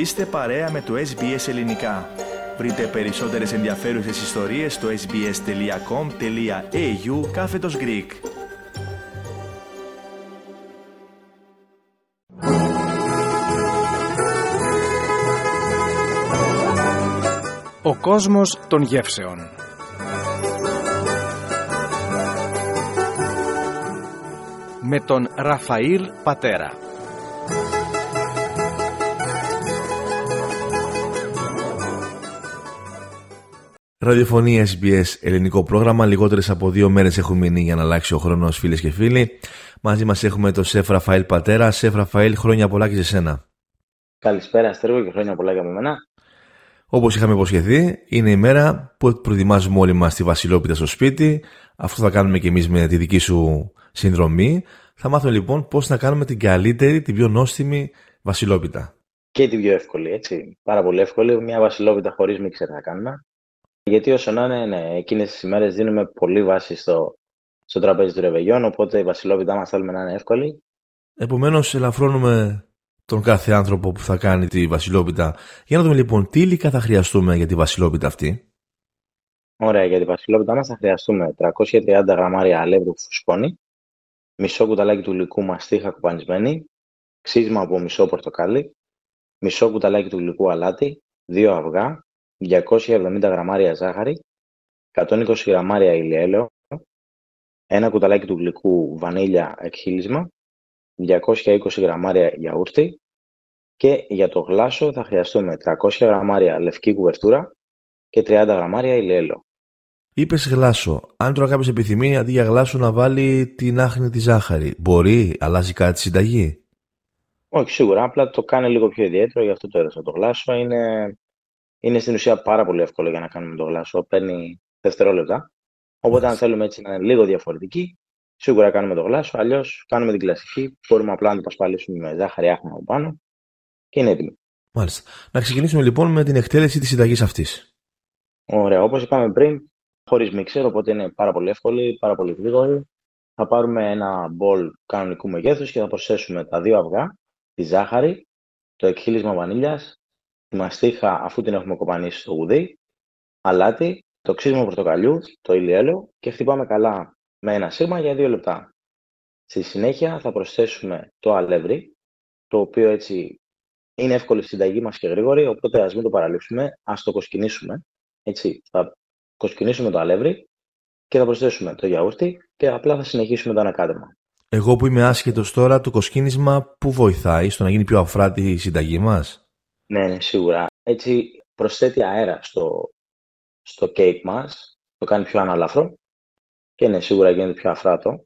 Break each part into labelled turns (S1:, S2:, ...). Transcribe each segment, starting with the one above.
S1: Είστε παρέα με το SBS Ελληνικά. Βρείτε περισσότερες ενδιαφέρουσες ιστορίες στο sbs.com.au κάθετος Greek.
S2: Ο κόσμος των γεύσεων Με τον Ραφαήλ Πατέρα
S3: Ραδιοφωνία SBS, ελληνικό πρόγραμμα. Λιγότερες από δύο μέρες έχουν μείνει για να αλλάξει ο χρόνος, φίλες και φίλοι. Μαζί μας έχουμε τον Σεφ Ραφαήλ Πατέρα. Σεφ Ραφαήλ, χρόνια πολλά και σε σένα.
S4: Καλησπέρα, Στέργο, και χρόνια πολλά για μένα.
S3: Όπως είχαμε υποσχεθεί, είναι η μέρα που προετοιμάζουμε όλοι μας τη Βασιλόπιτα στο σπίτι. Αυτό θα κάνουμε και εμείς με τη δική σου συνδρομή. Θα μάθουμε λοιπόν πώς να κάνουμε την καλύτερη, την πιο νόστιμη Βασιλόπιτα.
S4: Και την πιο εύκολη, έτσι. Πάρα πολύ εύκολη. Μια Βασιλόπιτα χωρίς μίξερ θα κάνουμε. Γιατί όσο να είναι, ναι, εκείνες τις ημέρες δίνουμε πολύ βάση στο, στο τραπέζι του ρεβεγιόν, οπότε η βασιλόπιτά μας θέλουμε να είναι εύκολη.
S3: Επομένως, ελαφρώνουμε τον κάθε άνθρωπο που θα κάνει τη βασιλόπιτα. Για να δούμε λοιπόν τι υλικά θα χρειαστούμε για τη βασιλόπιτα αυτή.
S4: Ωραία, για τη βασιλόπιτα μας θα χρειαστούμε 330 γραμμάρια αλεύρι που φουσκώνει, μισό κουταλάκι του υλικού μαστίχα κουπανισμένη, ξύσμα από μισό πορτοκάλι, μισό κουταλάκι του υλικού αλάτι, δύο αυγά, 270 γραμμάρια ζάχαρη, 120 γραμμάρια ηλιέλαιο, ένα κουταλάκι του γλυκού βανίλια εκχύλισμα, 220 γραμμάρια γιαούρτι και για το γλάσο θα χρειαστούμε 300 γραμμάρια λευκή κουβερτούρα και 30 γραμμάρια ηλιέλαιο.
S3: Είπες γλάσο. Αν τώρα κάποιος επιθυμεί αντί για γλάσο να βάλει την άχνη τη ζάχαρη, μπορεί, αλλάζει κάτι στη συνταγή;
S4: Όχι, σίγουρα. Απλά το κάνει λίγο πιο ιδιαίτερο, γι' αυτό το έδωσα. Το γλάσο είναι είναι στην ουσία πάρα πολύ εύκολο για να κάνουμε το γλάσο. Παίρνει δευτερόλεπτα. Οπότε, αν θέλουμε έτσι να είναι λίγο διαφορετική, σίγουρα κάνουμε το γλάσο. Αλλιώς κάνουμε την κλασική. Μπορούμε απλά να το πασπαλίσουμε με ζάχαρη άχνα από πάνω και είναι έτοιμο.
S3: Μάλιστα. Να ξεκινήσουμε λοιπόν με την εκτέλεση της συνταγής αυτής.
S4: Ωραία. Όπως είπαμε πριν, χωρίς μίξερ, οπότε είναι πάρα πολύ εύκολη, πάρα πολύ γρήγορη. Θα πάρουμε ένα μπολ κανονικού μεγέθους και θα προσθέσουμε τα δύο αυγά, τη ζάχαρη, το εκχύλισμα βανίλιας, τη μαστίχα αφού την έχουμε κοπανίσει στο γουδί, αλάτι, το ξύσιμο πορτοκαλιού, το ηλιέλαιο και χτυπάμε καλά με ένα σύρμα για δύο λεπτά. Στη συνέχεια θα προσθέσουμε το αλεύρι, το οποίο έτσι είναι εύκολη στη συνταγή μας και γρήγορη, οπότε ας μην το παραλείψουμε, ας το κοσκινήσουμε. Έτσι, θα κοσκινήσουμε το αλεύρι και θα προσθέσουμε το γιαούρτι και απλά θα συνεχίσουμε το ανακάτεμα.
S3: Εγώ που είμαι άσχετος τώρα, το κοσκίνισμα που βοηθάει στο να γίνει πιο αφράτη η συνταγή μας;
S4: Ναι, ναι, σίγουρα. Έτσι προσθέτει αέρα στο, στο κέικ μας, το κάνει πιο αναλαφρό και ναι, σίγουρα γίνεται πιο αφράτο.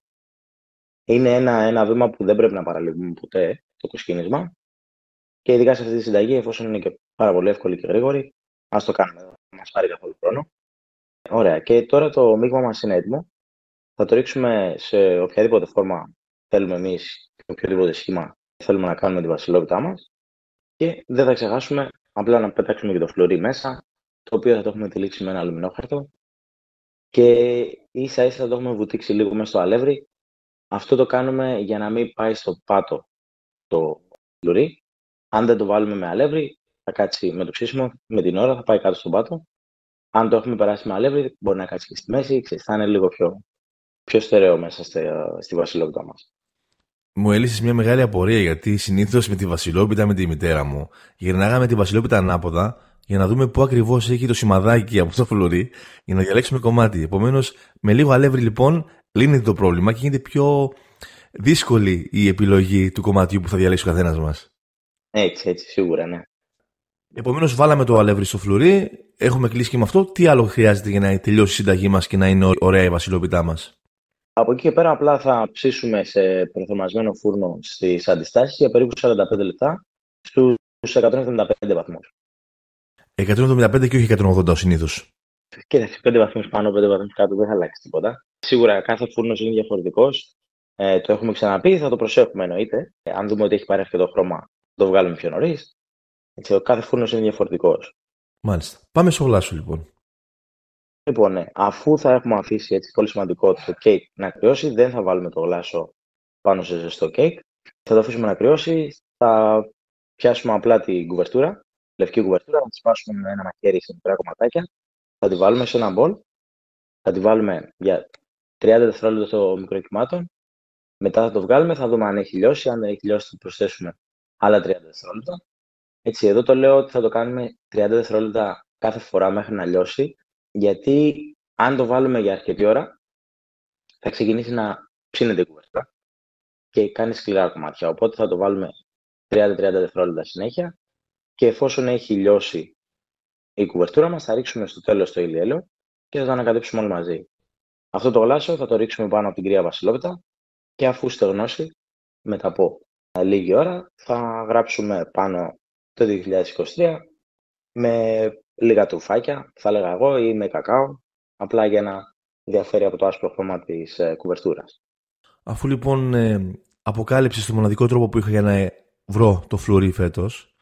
S4: Είναι ένα, ένα βήμα που δεν πρέπει να παραλείπουμε ποτέ, το κοσκίνισμα. Και ειδικά σε αυτή τη συνταγή, εφόσον είναι και πάρα πολύ εύκολη και γρήγορη, ας το κάνουμε. Δεν μας πάρει καθόλου χρόνο. Ωραία. Και τώρα το μείγμα μας είναι έτοιμο. Θα το ρίξουμε σε οποιαδήποτε φόρμα θέλουμε εμείς, οποιοδήποτε σχήμα θέλουμε να κάνουμε τη βασιλόπιτά μας. Και δεν θα ξεχάσουμε απλά να πετάξουμε και το φλουρί μέσα, το οποίο θα το έχουμε τυλίξει με ένα αλουμινόχαρτο και ίσα ίσα θα το έχουμε βουτήξει λίγο μέσα στο αλεύρι. Αυτό το κάνουμε για να μην πάει στο πάτο το φλουρί. Αν δεν το βάλουμε με αλεύρι, θα κάτσει με το ψήσιμο, με την ώρα θα πάει κάτω στον πάτο. Αν το έχουμε περάσει με αλεύρι, μπορεί να κάτσει και στη μέση, ξέρεις, θα είναι λίγο πιο, πιο στερεό μέσα στη, στη βασιλόπιτα μας
S3: μου έλυσες μια μεγάλη απορία γιατί συνήθως με τη Βασιλόπιτα με τη μητέρα μου γυρνάγαμε τη Βασιλόπιτα ανάποδα για να δούμε πού ακριβώς έχει το σημαδάκι από το φλουρί για να διαλέξουμε κομμάτι. Επομένως, με λίγο αλεύρι λοιπόν λύνεται το πρόβλημα και γίνεται πιο δύσκολη η επιλογή του κομματιού που θα διαλέξει ο καθένας μας.
S4: Έτσι, έτσι, σίγουρα, ναι.
S3: Επομένως, βάλαμε το αλεύρι στο φλουρί, έχουμε κλείσει και με αυτό. Τι άλλο χρειάζεται για να τελειώσει η συνταγή μας και να είναι ωραία η Βασιλόπιτά μας;
S4: Από εκεί και πέρα απλά θα ψήσουμε σε προθερμασμένο φούρνο στις αντιστάσεις για περίπου 45 λεπτά στους 175 βαθμούς.
S3: 175 και όχι 180 ο συνήθως.
S4: Και 5 βαθμούς πάνω, 5 βαθμούς κάτω δεν θα αλλάξει τίποτα. Σίγουρα κάθε φούρνος είναι διαφορετικός. Ε, το έχουμε ξαναπεί, θα το προσέχουμε εννοείται. Ε, αν δούμε ότι έχει πάρει το χρώμα, το βγάλουμε πιο νωρίς. Ο κάθε φούρνος είναι διαφορετικός.
S3: Μάλιστα. Πάμε στο γλάσο λοιπόν.
S4: Λοιπόν, ναι, αφού θα έχουμε αφήσει έτσι πολύ σημαντικό το κέικ να κρυώσει, δεν θα βάλουμε το γλάσο πάνω σε ζεστό κέικ. Θα το αφήσουμε να κρυώσει, θα πιάσουμε απλά την κουβερτούρα λευκή κουβερτούρα, θα τη σπάσουμε με ένα μαχαίρι σε μικρά κομματάκια, θα τη βάλουμε σε ένα μπολ, θα τη βάλουμε για 30 δευτερόλεπτα στο μικροκυμάτων, μετά θα το βγάλουμε, θα δούμε αν έχει λιώσει, αν δεν έχει λιώσει θα προσθέσουμε άλλα 30 δευτερόλεπτα. Έτσι, εδώ το λέω ότι θα το κάνουμε 30 δευτερόλεπτα κάθε φορά μέχρι να λιώσει, γιατί αν το βάλουμε για αρκετή ώρα, θα ξεκινήσει να ψήνεται η κουβερτούρα και κάνει σκληρά κομμάτια. Οπότε θα το βάλουμε 30-30 δευτερόλεπτα συνέχεια και εφόσον έχει λιώσει η κουβερτούρα μας, θα ρίξουμε στο τέλος το ηλιέλαιο και θα το ανακατέψουμε όλοι μαζί. Αυτό το γλάσο θα το ρίξουμε πάνω από την κρύα βασιλόπιτα και αφού στεγνώσει, μετά από λίγη ώρα, θα γράψουμε πάνω το 2023 με λίγα τουφάκια, θα έλεγα εγώ, ή με κακάο, απλά για να διαφέρει από το άσπρο χρώμα της ε, κουβερτούρας.
S3: Αφού λοιπόν ε, αποκάλυψες το μοναδικό τρόπο που είχα για να βρω το φλουρί φέτος,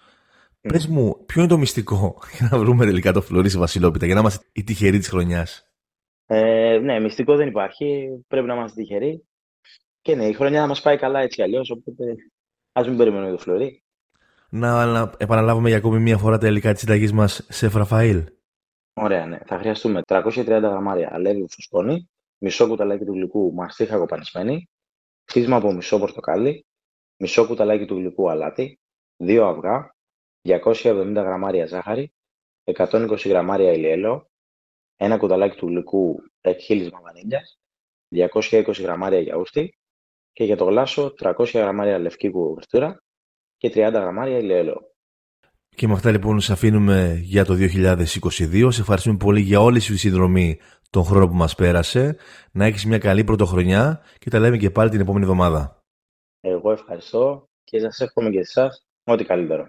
S3: Mm. Πες μου, ποιο είναι το μυστικό για να βρούμε τελικά το φλουρί σε Βασιλόπιτα, για να είμαστε οι τυχεροί της χρονιάς;
S4: Ε, ναι, μυστικό δεν υπάρχει. Πρέπει να είμαστε τυχεροί. Και ναι, η χρονιά θα μας πάει καλά έτσι κι αλλιώς. Οπότε ας μην περιμένουμε το φλουρί.
S3: Να, να επαναλάβουμε για ακόμη μία φορά τα υλικά της συνταγής μας σε Φραφαήλ.
S4: Ωραία, ναι. Θα χρειαστούμε 330 γραμμάρια αλεύρι φουσκώνη, μισό κουταλάκι του γλυκού μαστίχα κοπανισμένη, ξύσμα από μισό πορτοκάλι, μισό κουταλάκι του γλυκού αλάτι, δύο αυγά, 270 γραμμάρια ζάχαρη, 120 γραμμάρια ηλιέλαιο, ένα κουταλάκι του γλυκού εκχύλισμα βανίλιας, 220 γραμμάρια γιαούρτι και για το γλάσο 300 γραμμάρια λευκή κουβερτούρα και 30 γραμμάρια ηλιέλαιο.
S3: Και με αυτά λοιπόν σε αφήνουμε για το 2022. Σε ευχαριστούμε πολύ για όλη τη συνδρομή τον χρόνο που μας πέρασε. Να έχεις μια καλή πρωτοχρονιά και τα λέμε και πάλι την επόμενη εβδομάδα.
S4: Εγώ ευχαριστώ και σας εύχομαι και εσάς ό,τι καλύτερο.